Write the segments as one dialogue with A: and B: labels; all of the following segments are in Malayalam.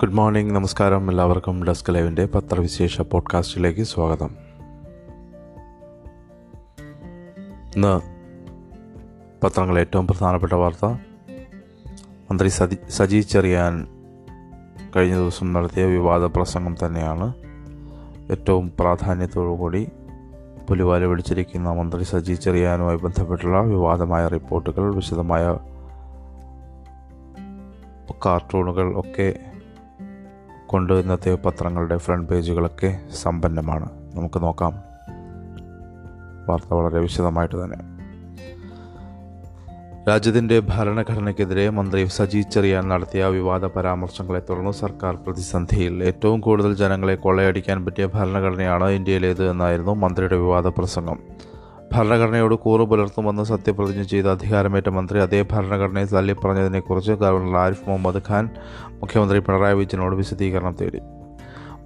A: ഗുഡ് മോർണിംഗ് നമസ്കാരം. എല്ലാവർക്കും ഡെസ്ക് ലൈവിന്റെ പത്രവിശേഷ പോഡ്കാസ്റ്റിലേക്ക് സ്വാഗതം. ഇന്ന് പത്രങ്ങളിലെ ഏറ്റവും പ്രധാനപ്പെട്ട വാർത്ത. മന്ത്രി സതി സജി ചെറിയാൻ കഴിഞ്ഞ ദിവസം നടത്തിയ വിവാദ പ്രസംഗം തന്നെയാണ് ഏറ്റവും പ്രാധാന്യത്തോടുകൂടി പുലിവാല വിളിച്ചിരിക്കുന്ന മന്ത്രി സജി ചെറിയാനുമായി ബന്ധപ്പെട്ടുള്ള വിവാദമായ റിപ്പോർട്ടുകൾ വിശദമായ കാർട്ടൂണുകൾ ഒക്കെ കൊണ്ട് ഇന്നത്തെ പത്രങ്ങളുടെ ഫ്രണ്ട് പേജുകളൊക്കെ സമ്പന്നമാണ്. നമുക്ക് നോക്കാം. വാർത്ത വളരെ വിശദമായിട്ട് തന്നെ. രാജ്യത്തിന്റെ ഭരണഘടനയ്ക്കെതിരെ മന്ത്രി സജി ചെറിയാൻ നടത്തിയ വിവാദ പരാമർശങ്ങളെ തുടർന്ന് സർക്കാർ പ്രതിസന്ധിയിൽ ഏറ്റവും കൂടുതൽ ജനങ്ങളെ കൊള്ളയടിക്കാൻ പറ്റിയ ഭരണഘടനയാണ് ഇന്ത്യയിലേത് എന്നായിരുന്നു മന്ത്രിയുടെ വിവാദ പ്രസംഗം. ഭരണഘടനയോട് കൂറു പുലർത്തുമെന്ന് സത്യപ്രതിജ്ഞ ചെയ്ത അധികാരമേറ്റ മന്ത്രി അതേ ഭരണഘടനയെ തള്ളിപ്പറഞ്ഞതിനെക്കുറിച്ച് ഗവർണർ ആരിഫ് മുഹമ്മദ് ഖാൻ മുഖ്യമന്ത്രി പിണറായി വിജയനോട് വിശദീകരണം തേടി.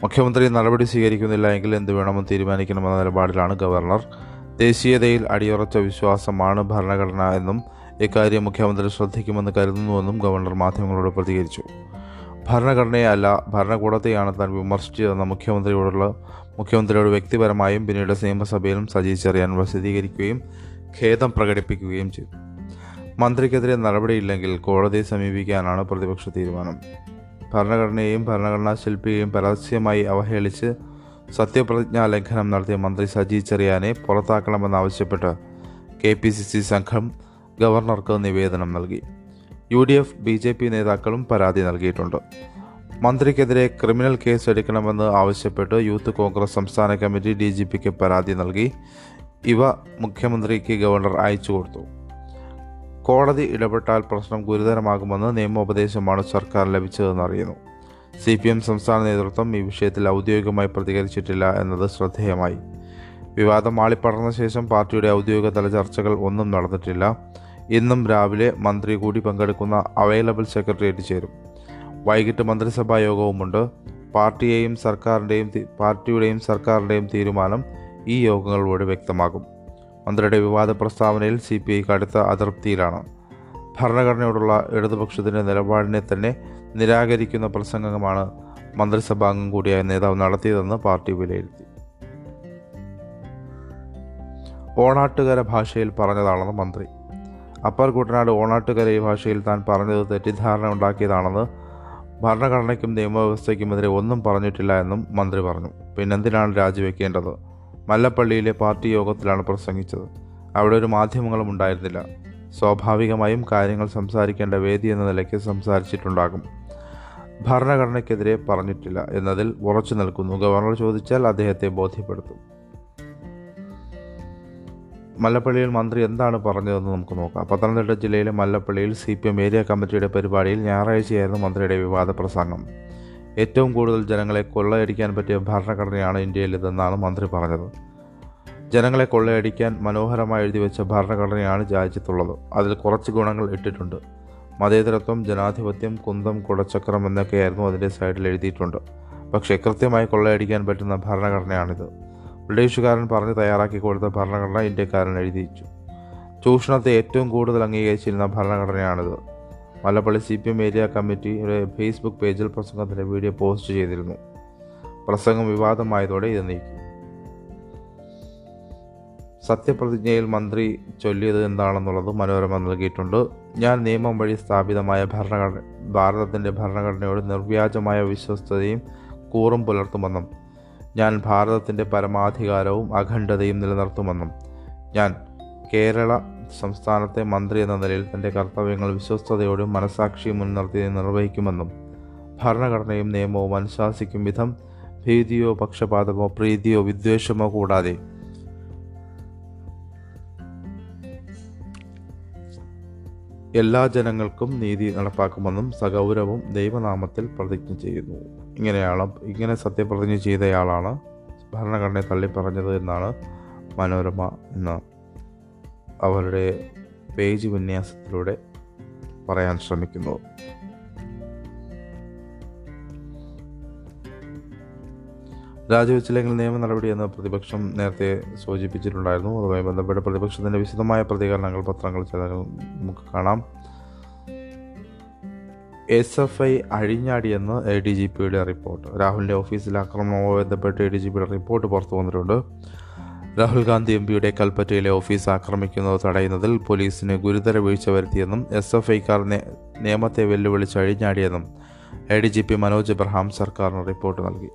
A: മുഖ്യമന്ത്രി നടപടി സ്വീകരിക്കുന്നില്ല എങ്കിൽ എന്ത് വേണമെന്ന് തീരുമാനിക്കണമെന്ന നിലപാടിലാണ് ഗവർണർ. ദേശീയതയിൽ അടിയുറച്ച വിശ്വാസമാണ് ഭരണഘടന എന്നും ഇക്കാര്യം മുഖ്യമന്ത്രി ശ്രദ്ധിക്കുമെന്ന് കരുതുന്നുവെന്നും ഗവർണർ മാധ്യമങ്ങളോട് പ്രതികരിച്ചു. ഭരണഘടനയല്ല ഭരണകൂടത്തെയാണ് താൻ വിമർശിച്ചതെന്ന മുഖ്യമന്ത്രിയോടുള്ള മുഖ്യമന്ത്രിയോട് വ്യക്തിപരമായും പിന്നീട് നിയമസഭയിലും സജി ചെറിയാൻ വിശദീകരിക്കുകയും ഖേദം പ്രകടിപ്പിക്കുകയും ചെയ്തു. മന്ത്രിക്കെതിരെ നടപടിയില്ലെങ്കിൽ കോടതിയെ സമീപിക്കാനാണ് പ്രതിപക്ഷ തീരുമാനം. ഭരണഘടനയെയും ഭരണഘടനാ ശില്പിയെയും പരസ്യമായി അവഹേളിച്ച് സത്യപ്രതിജ്ഞാ ലംഘനം നടത്തിയ മന്ത്രി സജി ചെറിയാനെ പുറത്താക്കണമെന്നാവശ്യപ്പെട്ട് കെ പി സി സി സംഘം ഗവർണർക്ക് നിവേദനം നൽകി. U D F B J P നേതാക്കളും പരാതി നൽകിയിട്ടുണ്ട്. മന്ത്രിക്കെതിരെ ക്രിമിനൽ കേസ് എടുക്കണമെന്ന് ആവശ്യപ്പെട്ട് യൂത്ത് കോൺഗ്രസ് സംസ്ഥാന കമ്മിറ്റി ഡി ജി പിക്ക് പരാതി നൽകി. ഇവ മുഖ്യമന്ത്രിക്ക് ഗവർണർ അയച്ചു കൊടുത്തു. കോടതി ഇടപെട്ടാൽ പ്രശ്നം ഗുരുതരമാകുമെന്ന് നിയമോപദേശമാണ് സർക്കാർ ലഭിച്ചതെന്ന് അറിയുന്നു സി പി എം സംസ്ഥാന നേതൃത്വം ഈ വിഷയത്തിൽ ഔദ്യോഗികമായി പ്രതികരിച്ചിട്ടില്ല എന്നത് ശ്രദ്ധേയമായി. വിവാദം ആളിപ്പടർന്ന ശേഷം പാർട്ടിയുടെ ഔദ്യോഗിക തല ചർച്ചകൾ ഒന്നും നടന്നിട്ടില്ല. ഇന്നും രാവിലെ മന്ത്രി കൂടി പങ്കെടുക്കുന്ന അവൈലബിൾ സെക്രട്ടേറിയറ്റ് ചേരും. വൈകിട്ട് മന്ത്രിസഭാ യോഗവുമുണ്ട്. പാർട്ടിയെയും സർക്കാരിന്റെയും പാർട്ടിയുടെയും സർക്കാരിന്റെയും തീരുമാനം ഈ യോഗങ്ങളിലൂടെ വ്യക്തമാകും. മന്ത്രിയുടെ വിവാദ പ്രസ്താവനയിൽ സി പി ഐ കടുത്ത അതൃപ്തിയിലാണ്. ഭരണഘടനയോടുള്ള ഇടതുപക്ഷത്തിന്റെ നിലപാടിനെ തന്നെ നിരാകരിക്കുന്ന പ്രസംഗമാണ് മന്ത്രിസഭാംഗം കൂടിയായ നേതാവ് നടത്തിയതെന്ന് പാർട്ടി വിലയിരുത്തി. ഓണാട്ടുകര ഭാഷയിൽ പറഞ്ഞതാണെന്ന് മന്ത്രി. അപ്പർ കുട്ടനാട് ഓണാട്ടുകര ഭാഷയിൽ താൻ പറഞ്ഞത് തെറ്റിദ്ധാരണ ഉണ്ടാക്കിയതാണെന്ന് ഭരണഘടനയ്ക്കും നിയമവ്യവസ്ഥയ്ക്കുമെതിരെ ഒന്നും പറഞ്ഞിട്ടില്ല എന്നും മന്ത്രി പറഞ്ഞു. പിന്നെന്തിനാണ് രാജിവെക്കേണ്ടത്? മല്ലപ്പള്ളിയിലെ പാർട്ടി യോഗത്തിലാണ് പ്രസംഗിച്ചത്. അവിടെ ഒരു മാധ്യമങ്ങളും ഉണ്ടായിരുന്നില്ല. സ്വാഭാവികമായും കാര്യങ്ങൾ സംസാരിക്കേണ്ട വേദി എന്ന നിലയ്ക്ക് സംസാരിച്ചിട്ടുണ്ടാകും. ഭരണഘടനയ്ക്കെതിരെ പറഞ്ഞിട്ടില്ല എന്നതിൽ ഉറച്ചു നിൽക്കുന്നു. ഗവർണർ ചോദിച്ചാൽ അദ്ദേഹത്തെ ബോധ്യപ്പെടുത്തും. മല്ലപ്പള്ളിയിൽ മന്ത്രി എന്താണ് പറഞ്ഞതെന്ന് നമുക്ക് നോക്കാം. പത്തനംതിട്ട ജില്ലയിലെ മല്ലപ്പള്ളിയിൽ സി പി എം ഏരിയ കമ്മിറ്റിയുടെ പരിപാടിയിൽ ഞായറാഴ്ചയായിരുന്നു മന്ത്രിയുടെ വിവാദ പ്രസംഗം. ഏറ്റവും കൂടുതൽ ജനങ്ങളെ കൊള്ളയടിക്കാൻ പറ്റിയ ഭരണഘടനയാണ് ഇന്ത്യയിലിതെന്നാണ് മന്ത്രി പറഞ്ഞത്. ജനങ്ങളെ കൊള്ളയടിക്കാൻ മനോഹരമായി എഴുതി വെച്ച ഭരണഘടനയാണ് രാജ്യത്തുള്ളത് അതിൽ കുറച്ച് ഗുണങ്ങൾ ഇട്ടിട്ടുണ്ട്. മതേതരത്വം ജനാധിപത്യം കുന്തം കുടച്ചക്രം എന്നൊക്കെയായിരുന്നു അതിന്റെ സൈഡിൽ എഴുതിയിട്ടുണ്ട്. പക്ഷേ കൃത്യമായി കൊള്ളയടിക്കാൻ പറ്റുന്ന ഭരണഘടനയാണിത്. ബ്രിട്ടീഷുകാരൻ പറഞ്ഞ് തയ്യാറാക്കി കൊടുത്ത ഭരണഘടന ഇന്ത്യക്കാരൻ എഴുതിയിച്ചു ചൂഷണത്തെ ഏറ്റവും കൂടുതൽ അംഗീകരിച്ചിരുന്ന ഭരണഘടനയാണിത്. Mallappally C P M area കമ്മിറ്റിയുടെ ഫേസ്ബുക്ക് പേജിൽ പ്രസംഗത്തിന്റെ വീഡിയോ പോസ്റ്റ് ചെയ്തിരുന്നു. പ്രസംഗം വിവാദമായതോടെ ഇത് നീക്കി. സത്യപ്രതിജ്ഞയിൽ മന്ത്രി ചൊല്ലിയത് എന്താണെന്നുള്ളത് മനോരമ നൽകിയിട്ടുണ്ട്. ഞാൻ നിയമം വഴി സ്ഥാപിതമായ ഭരണഘടന ഭാരതത്തിന്റെ ഭരണഘടനയോട് നിർവ്യാജമായ വിശ്വസ്തതയും കൂറും പുലർത്തുമെന്നും ഞാൻ ഭാരതത്തിന്റെ പരമാധികാരവും അഖണ്ഡതയും നിലനിർത്തുമെന്നും ഞാൻ കേരള സംസ്ഥാനത്തെ മന്ത്രി എന്ന നിലയിൽ തന്റെ കർത്തവ്യങ്ങൾ വിശ്വസ്തയോടും മനസാക്ഷിയും മുൻനിർത്തി നിർവഹിക്കുമെന്നും ഭരണഘടനയും നിയമവും അനുശാസിക്കും വിധം ഭീതിയോ പക്ഷപാതമോ പ്രീതിയോ വിദ്വേഷമോ കൂടാതെ. എല്ലാ ജനങ്ങൾക്കും നീതി നടപ്പാക്കുമെന്നും സഗൗരവം ദൈവനാമത്തിൽ പ്രതിജ്ഞ ചെയ്യുന്നു. ഇങ്ങനെയാണ് ഇങ്ങനെ സത്യപ്രതിജ്ഞ ചെയ്തയാളാണ് ഭരണഘടനയെ തള്ളിപ്പറഞ്ഞത് എന്നാണ് മനോരമ എന്ന അവരുടെ പേജ് വിന്യാസത്തിലൂടെ പറയാൻ ശ്രമിക്കുന്നത് രാജിവെച്ചില്ലെങ്കിൽ നിയമ നടപടി എന്ന പ്രതിപക്ഷം നേരത്തെ സൂചിപ്പിച്ചിട്ടുണ്ടായിരുന്നു. അതുമായി ബന്ധപ്പെട്ട് പ്രതിപക്ഷത്തിന്റെ വിശദമായ പ്രതികരണങ്ങൾ പത്രങ്ങൾ ചില നമുക്ക് കാണാം. എസ് എഫ് ഐ അഴിഞ്ഞാടിയെന്ന് എ ഡി ജി പിയുടെ റിപ്പോർട്ട്. രാഹുലിന്റെ ഓഫീസിൽ ആക്രമണവുമായി ബന്ധപ്പെട്ട് എ ഡി ജി പിയുടെ റിപ്പോർട്ട് പുറത്തു വന്നിട്ടുണ്ട്. രാഹുൽ ഗാന്ധി എം പിയുടെ കൽപ്പറ്റയിലെ ഓഫീസ് ആക്രമിക്കുന്നത് തടയുന്നതിൽ പോലീസിന് ഗുരുതര വീഴ്ച വരുത്തിയെന്നും എസ് എഫ് ഐക്കാർ നിയമത്തെ വെല്ലുവിളിച്ച് അഴിഞ്ഞാടിയെന്നും A D G P Manoj Abraham സർക്കാരിന് റിപ്പോർട്ട് നൽകി.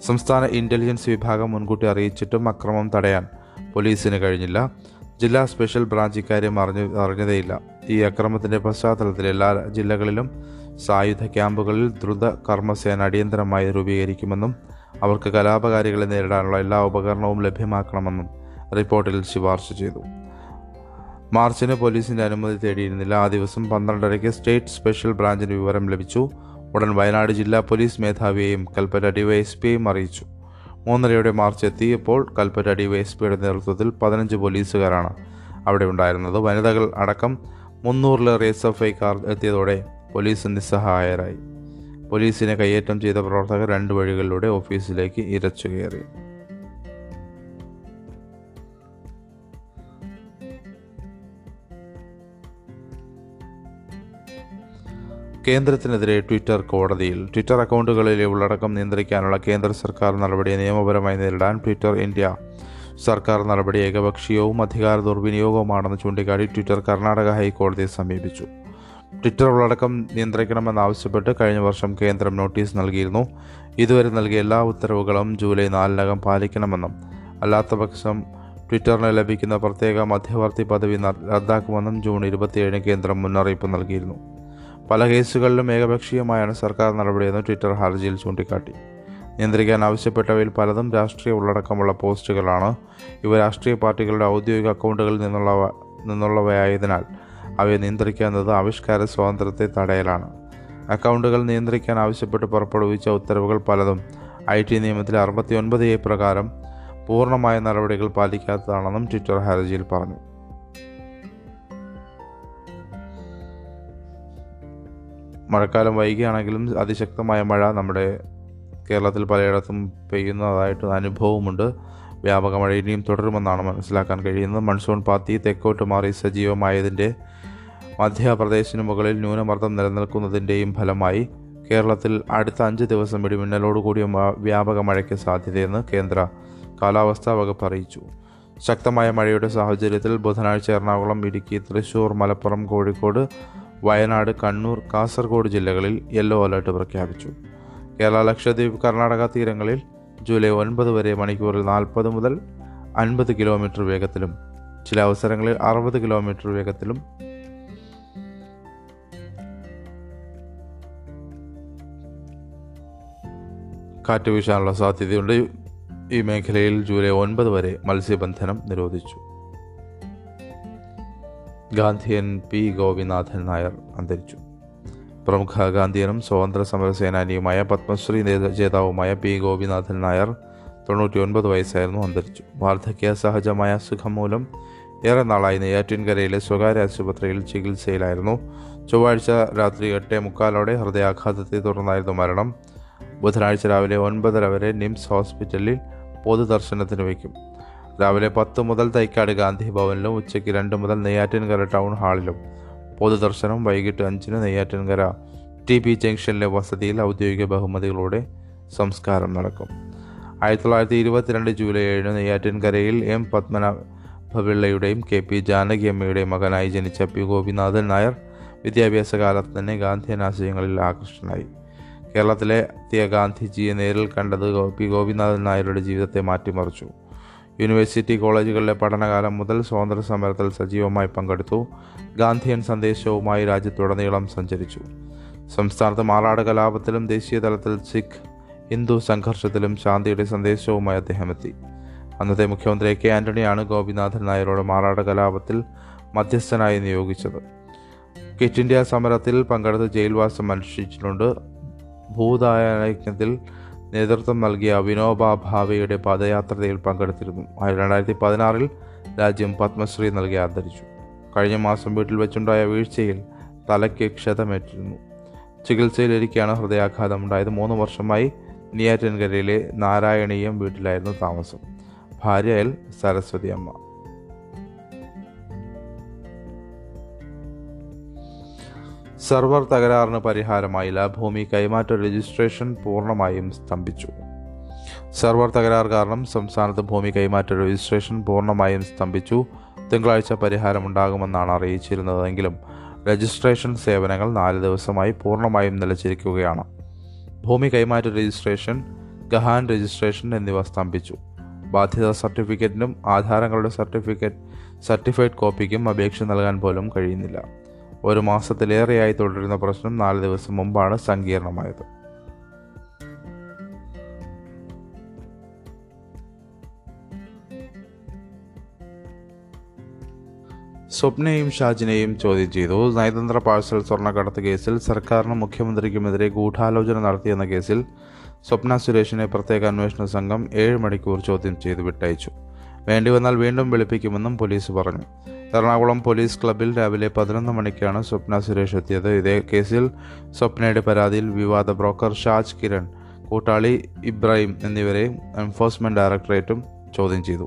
A: സംസ്ഥാന ഇന്റലിജൻസ് വിഭാഗം മുൻകൂട്ടി അറിയിച്ചിട്ടും അക്രമം തടയാൻ പോലീസിന് കഴിഞ്ഞില്ല. ജില്ലാ സ്പെഷ്യൽ ബ്രാഞ്ച് ഇക്കാര്യം അറിഞ്ഞു അറിഞ്ഞതേയില്ല. ഈ അക്രമത്തിന്റെ പശ്ചാത്തലത്തിൽ എല്ലാ ജില്ലകളിലും സായുധ ക്യാമ്പുകളിൽ ദ്രുത കർമ്മസേന അടിയന്തരമായി രൂപീകരിക്കുമെന്നും അവർക്ക് കലാപകാരികളെ നേരിടാനുള്ള എല്ലാ ഉപകരണവും ലഭ്യമാക്കണമെന്നും റിപ്പോർട്ടിൽ ശുപാർശ ചെയ്തു. മാർച്ചിന് പോലീസിന്റെ അനുമതി തേടിയിരുന്നില്ല. ആ ദിവസം പന്ത്രണ്ടരയ്ക്ക് സ്റ്റേറ്റ് സ്പെഷ്യൽ ബ്രാഞ്ചിന് വിവരം ലഭിച്ചു. ഉടൻ വയനാട് ജില്ലാ പോലീസ് മേധാവിയെയും കൽപ്പറ്റ ഡിവൈഎസ്പിയെയും അറിയിച്ചു. മൂന്നരയുടെ മാർച്ച് എത്തിയപ്പോൾ കൽപ്പറ്റ ഡിവൈഎസ്പിയുടെ നേതൃത്വത്തിൽ പതിനഞ്ച് പോലീസുകാരാണ് അവിടെ ഉണ്ടായിരുന്നത്. വനിതകൾ അടക്കം മുന്നൂറിലേറെ എസ് എഫ് ഐക്കാർ എത്തിയതോടെ പോലീസ് നിസ്സഹായരായി. പോലീസിനെ കയ്യേറ്റം ചെയ്ത പ്രവർത്തകർ രണ്ട് വഴികളിലൂടെ ഓഫീസിലേക്ക് ഇരച്ചു കയറി. കേന്ദ്രത്തിനെതിരെ ട്വിറ്റർ കോടതിയിൽ ട്വിറ്റർ അക്കൗണ്ടുകളിലെ ഉള്ളടക്കം നിയന്ത്രിക്കാനുള്ള കേന്ദ്ര സർക്കാർ നടപടിയെ നിയമപരമായി നേരിടാൻ ട്വിറ്റർ ഇന്ത്യ സർക്കാർ നടപടി ഏകപക്ഷീയവും അധികാര ദുർവിനിയോഗവുമാണെന്ന് ചൂണ്ടിക്കാട്ടി ട്വിറ്റർ കർണാടക ഹൈക്കോടതിയെ സമീപിച്ചു. ട്വിറ്റർ ഉള്ളടക്കം നിയന്ത്രിക്കണമെന്നാവശ്യപ്പെട്ട് കഴിഞ്ഞ വർഷം കേന്ദ്രം നോട്ടീസ് നൽകിയിരുന്നു. ഇതുവരെ നൽകിയ എല്ലാ ഉത്തരവുകളും ജൂലൈ നാലിനകം പാലിക്കണമെന്നും അല്ലാത്തപക്ഷം ട്വിറ്ററിന് ലഭിക്കുന്ന പ്രത്യേക മധ്യവർത്തി പദവി റദ്ദാക്കുമെന്നും ജൂൺ ഇരുപത്തിയേഴിന് കേന്ദ്രം മുന്നറിയിപ്പ് നൽകിയിരുന്നു. പല കേസുകളിലും ഏകപക്ഷീയമായാണ് സർക്കാർ നടപടിയെന്ന് ട്വിറ്റർ ഹർജിയിൽ ചൂണ്ടിക്കാട്ടി. നിയന്ത്രിക്കാൻ ആവശ്യപ്പെട്ടവയിൽ പലതും രാഷ്ട്രീയ ഉള്ളടക്കമുള്ള പോസ്റ്റുകളാണ്. ഇവ രാഷ്ട്രീയ പാർട്ടികളുടെ ഔദ്യോഗിക അക്കൗണ്ടുകളിൽ നിന്നുള്ളവ നിന്നുള്ളവയായതിനാൽ അവയെ നിയന്ത്രിക്കുന്നത് ആവിഷ്കാര സ്വാതന്ത്ര്യത്തെ തടയലാണ്. അക്കൗണ്ടുകൾ നിയന്ത്രിക്കാൻ ആവശ്യപ്പെട്ട് പുറപ്പെടുവിച്ച ഉത്തരവുകൾ പലതും ഐ ടി നിയമത്തിലെ അറുപത്തിയൊൻപത് എ പ്രകാരം പൂർണമായ നടപടികൾ പാലിക്കാത്തതാണെന്നും ട്വിറ്റർ ഹർജിയിൽ പറഞ്ഞു. മഴക്കാലം വൈകിയാണെങ്കിലും അതിശക്തമായ മഴ നമ്മുടെ കേരളത്തിൽ പലയിടത്തും പെയ്യുന്നതായിട്ട് അനുഭവമുണ്ട്. വ്യാപക മഴ ഇനിയും തുടരുമെന്നാണ് മനസ്സിലാക്കാൻ കഴിയുന്നത്. മൺസൂൺ പാത്തി തെക്കോട്ട് മാറി സജീവമായതിന്റെ മധ്യപ്രദേശിന് മുകളിൽ ന്യൂനമർദ്ദം നിലനിൽക്കുന്നതിന്റെയും ഫലമായി കേരളത്തിൽ അടുത്ത അഞ്ച് ദിവസം ഇടിമിന്നലോടുകൂടിയ വ്യാപക മഴയ്ക്ക് സാധ്യതയെന്ന് കേന്ദ്ര കാലാവസ്ഥാ വകുപ്പ് അറിയിച്ചു. ശക്തമായ മഴയുടെ സാഹചര്യത്തിൽ ബുധനാഴ്ച എറണാകുളം ഇടുക്കി തൃശൂർ മലപ്പുറം കോഴിക്കോട് വയനാട് കണ്ണൂർ കാസർഗോഡ് ജില്ലകളിൽ യെല്ലോ അലർട്ട് പ്രഖ്യാപിച്ചു. കേരള ലക്ഷദ്വീപ് കർണാടക തീരങ്ങളിൽ ജൂലൈ ഒൻപത് വരെ മണിക്കൂറിൽ നാൽപ്പത് മുതൽ അൻപത് കിലോമീറ്റർ വേഗത്തിലും ചില അവസരങ്ങളിൽ അറുപത് കിലോമീറ്റർ വേഗത്തിലും. കാറ്റ് വീശാനുള്ള സാധ്യതയുണ്ട്. ഈ മേഖലയിൽ ജൂലൈ ഒൻപത് വരെ മത്സ്യബന്ധനം നിരോധിച്ചു. ഗാന്ധിയൻ പി ഗോപിനാഥൻ നായർ അന്തരിച്ചു. പ്രമുഖ ഗാന്ധിയനും സ്വാതന്ത്ര്യ സമര സേനാനിയുമായ പത്മശ്രീ ജേതാവുമായ പി. ഗോപിനാഥൻ നായർ തൊണ്ണൂറ്റി ഒൻപത് വയസ്സായിരുന്നു അന്തരിച്ചു. വാർദ്ധക്യ സഹജമായ അസുഖം മൂലം ഏറെ നാളായി നെയ്യാറ്റിൻകരയിലെ സ്വകാര്യ ആശുപത്രിയിൽ ചികിത്സയിലായിരുന്നു. ചൊവ്വാഴ്ച രാത്രി എട്ടേ മുക്കാലോടെ ഹൃദയാഘാതത്തെ തുടർന്നായിരുന്നു മരണം. ബുധനാഴ്ച രാവിലെ ഒൻപതര വരെ നിംസ് ഹോസ്പിറ്റലിൽ പൊതുദർശനത്തിന് വയ്ക്കും. രാവിലെ പത്ത് മുതൽ തൈക്കാട് ഗാന്ധി ഭവനിലും ഉച്ചയ്ക്ക് രണ്ട് മുതൽ നെയ്യാറ്റിൻകര ടൗൺ ഹാളിലും പൊതുദർശനം വൈകിട്ട് അഞ്ചിന് നെയ്യാറ്റിൻകര ടി പി ജംഗ്ഷനിലെ വസതിയിൽ ഔദ്യോഗിക ബഹുമതികളോടെ സംസ്കാരം നടക്കും. ആയിരത്തി തൊള്ളായിരത്തി ഇരുപത്തിരണ്ട് ജൂലൈ ഏഴിന് നെയ്യാറ്റിൻകരയിൽ എം പത്മനാഭപിള്ളയുടെയും കെ പി ജാനകി അമ്മയുടെയും മകനായി ജനിച്ച പി ഗോപിനാഥൻ നായർ വിദ്യാഭ്യാസ കാലത്ത് തന്നെ ഗാന്ധിയൻ ആശയങ്ങളിൽ ആകൃഷ്ടനായി. കേരളത്തിലെ എത്തിയ ഗാന്ധിജിയെ നേരിൽ കണ്ടത് പി ഗോപിനാഥൻ നായരുടെ ജീവിതത്തെ മാറ്റിമറിച്ചു. യൂണിവേഴ്സിറ്റി കോളേജുകളിലെ പഠനകാലം മുതൽ സ്വാതന്ത്ര്യ സമരത്തിൽ സജീവമായി പങ്കെടുത്തു. ഗാന്ധിയൻ സന്ദേശവുമായി രാജ്യത്തുടനീളം സഞ്ചരിച്ചു. സംസ്ഥാനത്ത് മാറാട് കലാപത്തിലും ദേശീയ തലത്തിൽ സിഖ് ഹിന്ദു സംഘർഷത്തിലും ശാന്തിയുടെ സന്ദേശവുമായി അദ്ദേഹം എത്തി. അന്നത്തെ മുഖ്യമന്ത്രി കെ ആന്റണിയാണ് ഗോപിനാഥൻ നായരോട് മാറാട് കലാപത്തിൽ മധ്യസ്ഥനായി നിയോഗിച്ചത്. ക്വിറ്റ് ഇന്ത്യ സമരത്തിൽ പങ്കെടുത്ത് ജയിൽവാസം അനുഷ്ഠിച്ചിട്ടുണ്ട്. ഭൂതായജ്ഞത്തിൽ നേതൃത്വം നൽകിയ വിനോബ ഭാവെയുടെ പദയാത്രയിൽ പങ്കെടുത്തിരുന്നു. രണ്ടായിരത്തി പതിനാറിൽ രാജ്യം പത്മശ്രീ നൽകി ആദരിച്ചു. കഴിഞ്ഞ മാസം വീട്ടിൽ വെച്ചുണ്ടായ വീഴ്ചയിൽ തലയ്ക്ക് ക്ഷതമേറ്റിരുന്നു. ചികിത്സയിലിരിക്കെയാണ് ഹൃദയാഘാതം ഉണ്ടായത് മൂന്ന് വർഷമായി നെയ്യാറ്റിൻകരയിലെ നാരായണീയം വീട്ടിലായിരുന്നു താമസം. ഭാര്യ സരസ്വതി അമ്മ സെർവർ തകരാറിന് പരിഹാരമായില്ല. ഭൂമി കൈമാറ്റ രജിസ്ട്രേഷൻ പൂർണമായും സ്തംഭിച്ചു. സെർവർ തകരാർ കാരണം സംസ്ഥാനത്ത് ഭൂമി കൈമാറ്റ രജിസ്ട്രേഷൻ പൂർണമായും സ്തംഭിച്ചു. തിങ്കളാഴ്ച പരിഹാരമുണ്ടാകുമെന്നാണ് അറിയിച്ചിരുന്നതെങ്കിലും രജിസ്ട്രേഷൻ സേവനങ്ങൾ നാല് ദിവസമായി പൂർണമായും നിലച്ചിരിക്കുകയാണ്. ഭൂമി കൈമാറ്റ രജിസ്ട്രേഷൻ ഗഹാൻ രജിസ്ട്രേഷൻ എന്നിവ സ്തംഭിച്ചു. ബാധ്യത സർട്ടിഫിക്കറ്റിനും ആധാരങ്ങളുടെ സർട്ടിഫിക്കറ്റ് സർട്ടിഫൈഡ് കോപ്പിക്കും അപേക്ഷ നൽകാൻ പോലും കഴിയുന്നില്ല. ഒരു മാസത്തിലേറെയായി തുടരുന്ന പ്രശ്നം നാല് ദിവസം മുമ്പാണ് സങ്കീർണമായത്. സ്വപ്നയും ഷാജിനെയും ചോദ്യം ചെയ്തു. നയതന്ത്ര പാഴ്സൽ സ്വർണക്കടത്ത് കേസിൽ സർക്കാരിനും മുഖ്യമന്ത്രിക്കുമെതിരെ ഗൂഢാലോചന നടത്തിയെന്ന കേസിൽ സ്വപ്ന സുരേഷിനെ പ്രത്യേക അന്വേഷണ സംഘം ഏഴ് മണിക്കൂർ ചോദ്യം ചെയ്ത് വിട്ടയച്ചു. വേണ്ടിവന്നാൽ വീണ്ടും വിളിപ്പിക്കുമെന്നും പോലീസ് പറഞ്ഞു. എറണാകുളം പോലീസ് ക്ലബിൽ രാവിലെ പതിനൊന്ന് മണിക്കാണ് സ്വപ്ന സുരേഷ് എത്തിയത്. ഇതേ കേസിൽ സ്വപ്നയുടെ പരാതിയിൽ വിവാദ ബ്രോക്കർ ഷാജ് കിരൺ കൂട്ടാളി ഇബ്രാഹിം എന്നിവരെ എൻഫോഴ്സ്മെന്റ് ഡയറക്ടറേറ്റും ചോദ്യം ചെയ്തു.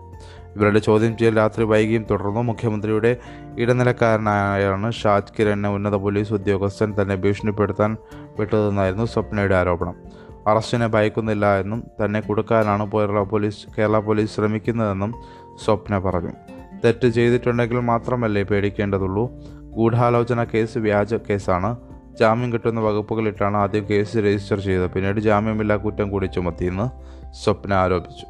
A: ഇവരുടെ ചോദ്യം ചെയ്യൽ രാത്രി വൈകിയും തുടർന്നു. മുഖ്യമന്ത്രിയുടെ ഇടനിലക്കാരനായാണ് ഷാജ് കിരണിനെ ഉന്നത പോലീസ് ഉദ്യോഗസ്ഥൻ തന്നെ ഭീഷണിപ്പെടുത്താൻ വിട്ടതെന്നായിരുന്നു സ്വപ്നയുടെ ആരോപണം. അറസ്റ്റിനെ ഭയക്കുന്നില്ല എന്നും തന്നെ കൊടുക്കാനാണ് കേരള പോലീസ് കേരള പോലീസ് ശ്രമിക്കുന്നതെന്നും സ്വപ്ന പറഞ്ഞു. തെറ്റ് ചെയ്തിട്ടുണ്ടെങ്കിൽ മാത്രമല്ലേ പേടിക്കേണ്ടതുള്ളൂ? ഗൂഢാലോചന കേസ് വ്യാജ കേസാണ്. ജാമ്യം കിട്ടുന്ന വകുപ്പുകളിട്ടാണ് ആദ്യം കേസ് രജിസ്റ്റർ ചെയ്തത്. പിന്നീട് ജാമ്യമില്ലാ കുറ്റം കൂടി ചുമത്തിയെന്ന് സ്വപ്ന ആരോപിച്ചു.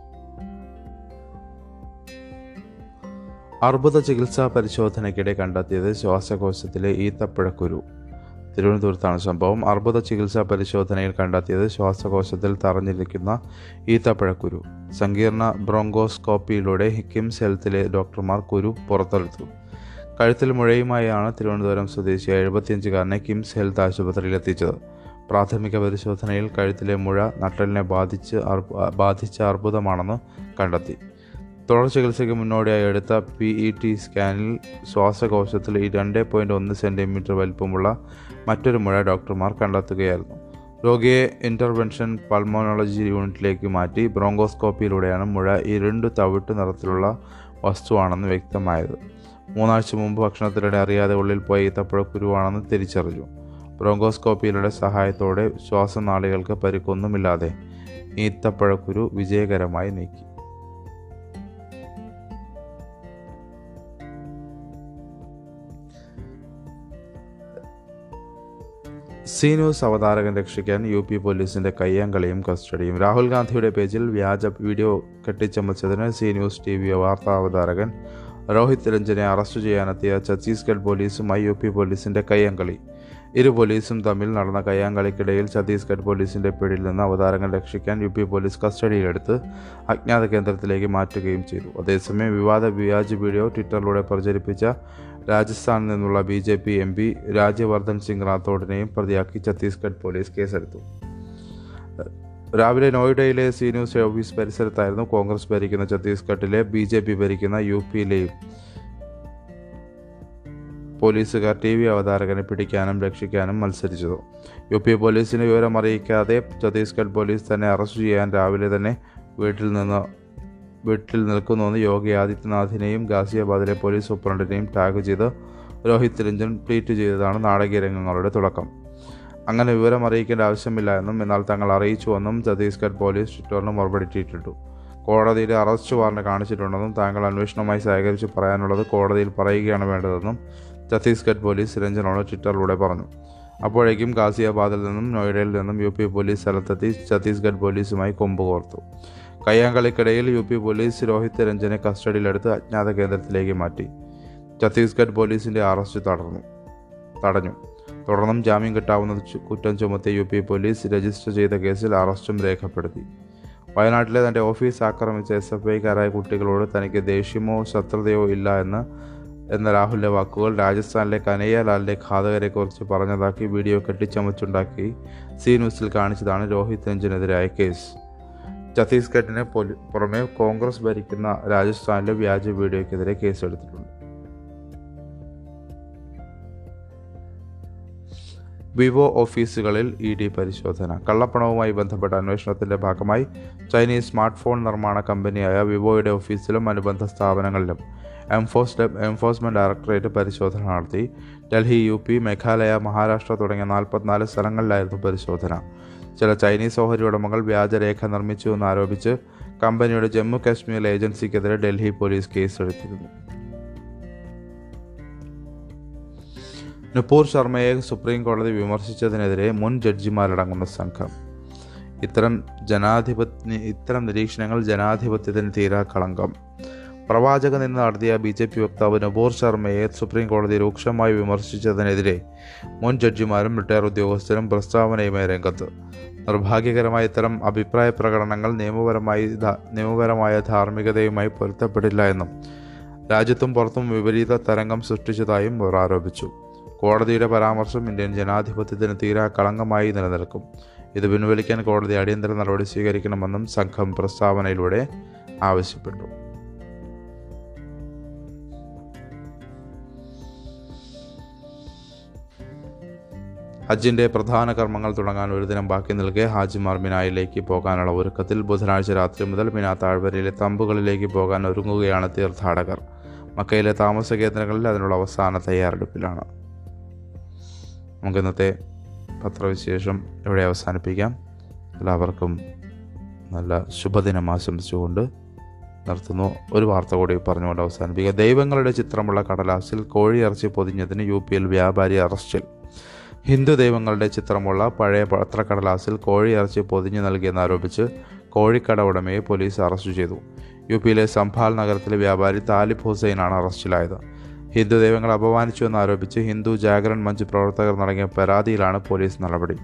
A: അർബുദ ചികിത്സാ പരിശോധനയ്ക്കിടെ കണ്ടെത്തിയത് ശ്വാസകോശത്തിലെ ഈത്തപ്പഴക്കുരു. തിരുവനന്തപുരത്താണ് സംഭവം. അർബുദ ചികിത്സാ പരിശോധനയിൽ കണ്ടെത്തിയത് ശ്വാസകോശത്തിൽ തറഞ്ഞിരിക്കുന്ന ഈത്തപ്പഴക്കുരു. സങ്കീർണ ബ്രോങ്കോസ്കോപ്പിയിലൂടെ ഹിക്കിംസ് ഹെൽത്തിലെ ഡോക്ടർമാർ കുരു പുറത്തെടുത്തു. കഴുത്തിൽ മുഴയുമായാണ് തിരുവനന്തപുരം സ്വദേശി എഴുപത്തിയഞ്ചുകാരനെ കിംസ് ഹെൽത്ത് ആശുപത്രിയിൽ എത്തിച്ചത്. പ്രാഥമിക പരിശോധനയിൽ കഴുത്തിലെ മുഴ നട്ടലിനെ ബാധിച്ച് ബാധിച്ച അർബുദമാണെന്ന് കണ്ടെത്തി. തുടർ ചികിത്സയ്ക്ക് മുന്നോടിയായി എടുത്ത പി ഇ ടി സ്കാനിൽ ശ്വാസകോശത്തിൽ ഈ രണ്ട് പോയിന്റ് ഒന്ന് സെന്റിമീറ്റർ വലിപ്പമുള്ള മറ്റൊരു മുഴ ഡോക്ടർമാർ കണ്ടെത്തുകയായിരുന്നു. രോഗിയെ ഇന്റർവെൻഷൻ പൾമോണോളജി യൂണിറ്റിലേക്ക് മാറ്റി ബ്രോങ്കോസ്കോപ്പിയിലൂടെയാണ് മുഴ ഇരുണ്ട് തവിട്ട് നിറത്തിലുള്ള വസ്തുവാണെന്ന് വ്യക്തമായത്. മൂന്നാഴ്ച മുമ്പ് ഭക്ഷണത്തിനിടെ അറിയാതെ ഉള്ളിൽ പോയ ഈത്തപ്പഴക്കുരുവാണെന്ന് തിരിച്ചറിഞ്ഞു. ബ്രോങ്കോസ്കോപ്പിയിലൂടെ സഹായത്തോടെ ശ്വാസനാളികൾക്ക് പരിക്കൊന്നുമില്ലാതെ ഈത്തപ്പഴക്കുരു വിജയകരമായി നീക്കി. സി ന്യൂസ് അവതാരകൻ രക്ഷിക്കാൻ യു പി പോലീസിന്റെ കയ്യാങ്കളിയും കസ്റ്റഡിയും. രാഹുൽ ഗാന്ധിയുടെ പേജിൽ വ്യാജ വീഡിയോ കെട്ടിച്ചമച്ചതിന് സി ന്യൂസ് ടി വി വാർത്താ അവതാരകൻ രോഹിത് രഞ്ജനെ അറസ്റ്റ് ചെയ്യാനെത്തിയ ഛത്തീസ്ഗഡ് പോലീസുമായി യു പി പോലീസിന്റെ കയ്യാങ്കളി. ഇരു പോലീസും തമ്മിൽ നടന്ന കയ്യാങ്കളിക്കിടയിൽ ഛത്തീസ്ഗഡ് പോലീസിന്റെ പിടിയിൽ നിന്ന് അവതാരകൻ രക്ഷിക്കാൻ യു പി പോലീസ് കസ്റ്റഡിയിലെടുത്ത് അജ്ഞാത കേന്ദ്രത്തിലേക്ക് മാറ്റുകയും ചെയ്തു. അതേസമയം വിവാദ വ്യാജ വീഡിയോ ട്വിറ്ററിലൂടെ പ്രചരിപ്പിച്ച രാജസ്ഥാനിൽ നിന്നുള്ള B J P M P Rajyavardhan Singh റാത്തോഡിനെയും പ്രതിയാക്കി ഛത്തീസ്ഗഡ് പോലീസ് കേസെടുത്തു. രാവിലെ നോയിഡയിലെ സി ന്യൂസ് ഓഫീസ് പരിസരത്തായിരുന്നു കോൺഗ്രസ് ഭരിക്കുന്ന ഛത്തീസ്ഗഡിലെ ബി ജെ പി ഭരിക്കുന്ന യു പിയിലെയും പോലീസുകാർ ടി വി അവതാരകനെ പിടിക്കാനും രക്ഷിക്കാനും മത്സരിച്ചത്. യു പി പോലീസിന് വിവരം അറിയിക്കാതെ ഛത്തീസ്ഗഡ് പോലീസ് തന്നെ അറസ്റ്റ് ചെയ്യാൻ രാവിലെ തന്നെ വീട്ടിൽ നിന്ന് വീട്ടിൽ നിൽക്കുന്നുവെന്ന് യോഗി ആദിത്യനാഥിനെയും ഗാസിയാബാദിലെ പോലീസ് സൂപ്രണ്ടിനെയും ടാഗ് ചെയ്ത് രോഹിത് രഞ്ജൻ ട്വീറ്റ് ചെയ്തതാണ് നാടകീയ രംഗങ്ങളുടെ തുടക്കം. അങ്ങനെ വിവരം അറിയിക്കേണ്ട ആവശ്യമില്ല എന്നും എന്നാൽ തങ്ങൾ അറിയിച്ചുവെന്നും ഛത്തീസ്ഗഡ് പോലീസ് ട്വിറ്ററിന് മറുപടി ട്വീറ്റിട്ടു കോടതിയിൽ അറസ്റ്റ് വാറണ്ട് കാണിച്ചിട്ടുണ്ടെന്നും താങ്കൾ അന്വേഷണവുമായി സഹകരിച്ച് പറയാനുള്ളത് കോടതിയിൽ പറയുകയാണ് വേണ്ടതെന്നും ഛത്തീസ്ഗഡ് പോലീസ് രഞ്ജനോട് ട്വിറ്ററിലൂടെ പറഞ്ഞു. അപ്പോഴേക്കും ഗാസിയാബാദിൽ നിന്നും നോയിഡയിൽ നിന്നും യു പി പോലീസ് സ്ഥലത്തെത്തി ഛത്തീസ്ഗഡ് പോലീസുമായി കൊമ്പ് കോർത്തു കയ്യാങ്കളിക്കിടയിൽ യു പി പോലീസ് രോഹിത് രഞ്ജനെ കസ്റ്റഡിയിലെടുത്ത് അജ്ഞാത കേന്ദ്രത്തിലേക്ക് മാറ്റി. ഛത്തീസ്ഗഡ് പോലീസിന്റെ അറസ്റ്റ് തടർന്നു. തടഞ്ഞു. തുടർന്നും ജാമ്യം കിട്ടാവുന്ന കുറ്റം ചുമത്തിയ യു പി പോലീസ് രജിസ്റ്റർ ചെയ്ത കേസിൽ അറസ്റ്റും രേഖപ്പെടുത്തി. വയനാട്ടിലെ തന്റെ ഓഫീസ് ആക്രമിച്ച എസ് എഫ് ഐക്കാരായ കുട്ടികളോട് തനിക്ക് ദേഷ്യമോ ശത്രുതയോ ഇല്ല എന്ന് എന്ന രാഹുലിന്റെ വാക്കുകൾ രാജസ്ഥാനിലെ കനയ്യലാലിന്റെ ഘാതകരെക്കുറിച്ച് പറഞ്ഞതാക്കി വീഡിയോ കെട്ടിച്ചമച്ചുണ്ടാക്കി സി ന്യൂസിൽ കാണിച്ചതാണ് രോഹിത് രഞ്ജനെതിരായ കേസ്. ഛത്തീസ്ഗഡിന് പുറമെ കോൺഗ്രസ് ഭരിക്കുന്ന രാജസ്ഥാനിലെ വ്യാജ വീഡിയോക്കെതിരെ കേസെടുത്തിട്ടുണ്ട്. വിവോ ഓഫീസുകളിൽ ഇ ഡി പരിശോധന. കള്ളപ്പണവുമായി ബന്ധപ്പെട്ട അന്വേഷണത്തിന്റെ ഭാഗമായി ചൈനീസ് സ്മാർട്ട് ഫോൺ നിർമ്മാണ കമ്പനിയായ വിവോയുടെ ഓഫീസിലും അനുബന്ധ സ്ഥാപനങ്ങളിലും എംഫോസ് എൻഫോഴ്സ്മെന്റ് ഡയറക്ടറേറ്റ് പരിശോധന നടത്തി. ഡൽഹി യു പി മേഘാലയ മഹാരാഷ്ട്ര തുടങ്ങിയ നാൽപ്പത്തിനാല് സ്ഥലങ്ങളിലായിരുന്നു പരിശോധന. ചില ചൈനീസ് ഓഹരി ഉടമകൾ വ്യാജരേഖ നിർമ്മിച്ചു എന്നാരോപിച്ച് കമ്പനിയുടെ ജമ്മു കാശ്മീർ ഏജൻസിക്കെതിരെ ഡൽഹി പോലീസ് കേസെടുത്തിരുന്നു. നുപൂർ ശർമ്മയെ സുപ്രീം കോടതി വിമർശിച്ചതിനെതിരെ മുൻ ജഡ്ജിമാരടങ്ങുന്ന സംഘം. ഇത്തരം ജനാധിപത്യ ഇത്തരം നിരീക്ഷണങ്ങൾ ജനാധിപത്യത്തിന് തീരാ കളങ്കം. പ്രവാചക നിന്ന് നടത്തിയ ബി ജെ പി വക്താവ് നബൂർ ശർമ്മയെ സുപ്രീം കോടതി രൂക്ഷമായി വിമർശിച്ചതിനെതിരെ മുൻ ജഡ്ജിമാരും റിട്ടയർ ഉദ്യോഗസ്ഥരും പ്രസ്താവനയുമായി രംഗത്ത്. നിർഭാഗ്യകരമായ ഇത്തരം അഭിപ്രായ പ്രകടനങ്ങൾ നിയമപരമായി നിയമപരമായ ധാർമ്മികതയുമായി പൊരുത്തപ്പെടില്ല എന്നും രാജ്യത്തും പുറത്തും വിപരീത തരംഗം സൃഷ്ടിച്ചതായും അവർ ആരോപിച്ചു. കോടതിയുടെ പരാമർശം ഇന്ത്യൻ ജനാധിപത്യത്തിന് തീരാ കളങ്കമായി നിലനിൽക്കും. ഇത് പിൻവലിക്കാൻ കോടതി അടിയന്തര നടപടി സ്വീകരിക്കണമെന്നും സംഘം പ്രസ്താവനയിലൂടെ ആവശ്യപ്പെട്ടു. ഹജ്ജിന്റെ പ്രധാന കർമ്മങ്ങൾ തുടങ്ങാൻ ഒരു ദിനം ബാക്കി നിൽക്കെ ഹാജിമാർ മിനായിലേക്ക് പോകാനുള്ള ഒരുക്കത്തിൽ ബുധനാഴ്ച രാത്രി മുതൽ മിനാ താഴ്വരയിലെ തമ്പുകളിലേക്ക് പോകാൻ ഒരുങ്ങുകയാണ് തീർത്ഥാടകർ. മക്കയിലെ താമസ കേന്ദ്രങ്ങളിൽ അതിനുള്ള അവസാന തയ്യാറെടുപ്പിലാണ്. നമുക്ക് ഇന്നത്തെ പത്രവിശേഷം ഇവിടെ അവസാനിപ്പിക്കാം. എല്ലാവർക്കും നല്ല ശുഭദിനം ആശംസിച്ചുകൊണ്ട് നിർത്തുന്നു. ഒരു വാർത്ത കൂടി പറഞ്ഞുകൊണ്ട് അവസാനിപ്പിക്കുക ദൈവങ്ങളുടെ ചിത്രമുള്ള കടലാസിൽ കോഴിയിറച്ചി പൊതിഞ്ഞതിന് യു വ്യാപാരി അറസ്റ്റിൽ. ഹിന്ദു ദൈവങ്ങളുടെ ചിത്രമുള്ള പഴയ പത്രക്കടലാസിൽ കോഴിയിറച്ചി പൊതിഞ്ഞു നൽകിയെന്നാരോപിച്ച് കോഴിക്കട ഉടമയെ പോലീസ് അറസ്റ്റ് ചെയ്തു. യു പിയിലെ സംഭാൽ നഗരത്തിലെ വ്യാപാരി താലിബ് ഹുസൈനാണ് അറസ്റ്റിലായത്. ഹിന്ദു ദൈവങ്ങളെ അപമാനിച്ചു എന്നാരോപിച്ച് ഹിന്ദു ജാഗരൺ മഞ്ച് പ്രവർത്തകർ നടങ്ങിയ പരാതിയിലാണ് പോലീസ് നടപടി.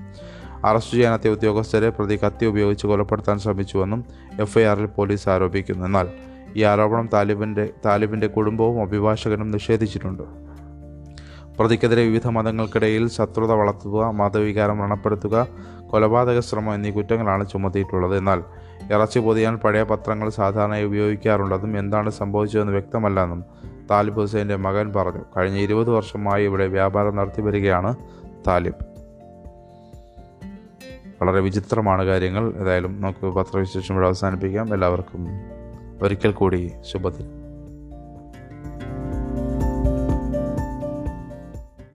A: അറസ്റ്റ് ചെയ്യാനെത്തിയ ഉദ്യോഗസ്ഥരെ പ്രതി കത്തി ഉപയോഗിച്ച് കൊലപ്പെടുത്താൻ ശ്രമിച്ചുവെന്നും എഫ്ഐആറിൽ പോലീസ് ആരോപിക്കുന്നു. എന്നാൽ ഈ ആരോപണം താലിബിന്റെ താലിബിന്റെ കുടുംബവും അഭിഭാഷകനും നിഷേധിച്ചിട്ടുണ്ട്. പ്രതിക്കെതിരെ വിവിധ മതങ്ങൾക്കിടയിൽ ശത്രുത വളർത്തുക മതവികാരം വ്രണപ്പെടുത്തുക കൊലപാതക ശ്രമം എന്നീ കുറ്റങ്ങളാണ് ചുമത്തിയിട്ടുള്ളത്. എന്നാൽ ഇറച്ചി പൊതിയാൻ പഴയ പത്രങ്ങൾ സാധാരണയായി ഉപയോഗിക്കാറുള്ളതും എന്താണ് സംഭവിച്ചതെന്ന് വ്യക്തമല്ലെന്നും താലിബ് ഹുസൈന്റെ മകൻ പറഞ്ഞു. കഴിഞ്ഞ ഇരുപത് വർഷമായി ഇവിടെ വ്യാപാരം നടത്തി വരികയാണ് താലിബ്. വളരെ വിചിത്രമാണ് കാര്യങ്ങൾ. ഏതായാലും നമുക്ക് പത്രവിശേഷം ഇവിടെ അവസാനിപ്പിക്കാം. എല്ലാവർക്കും ഒരിക്കൽ കൂടി ശുഭദിനം.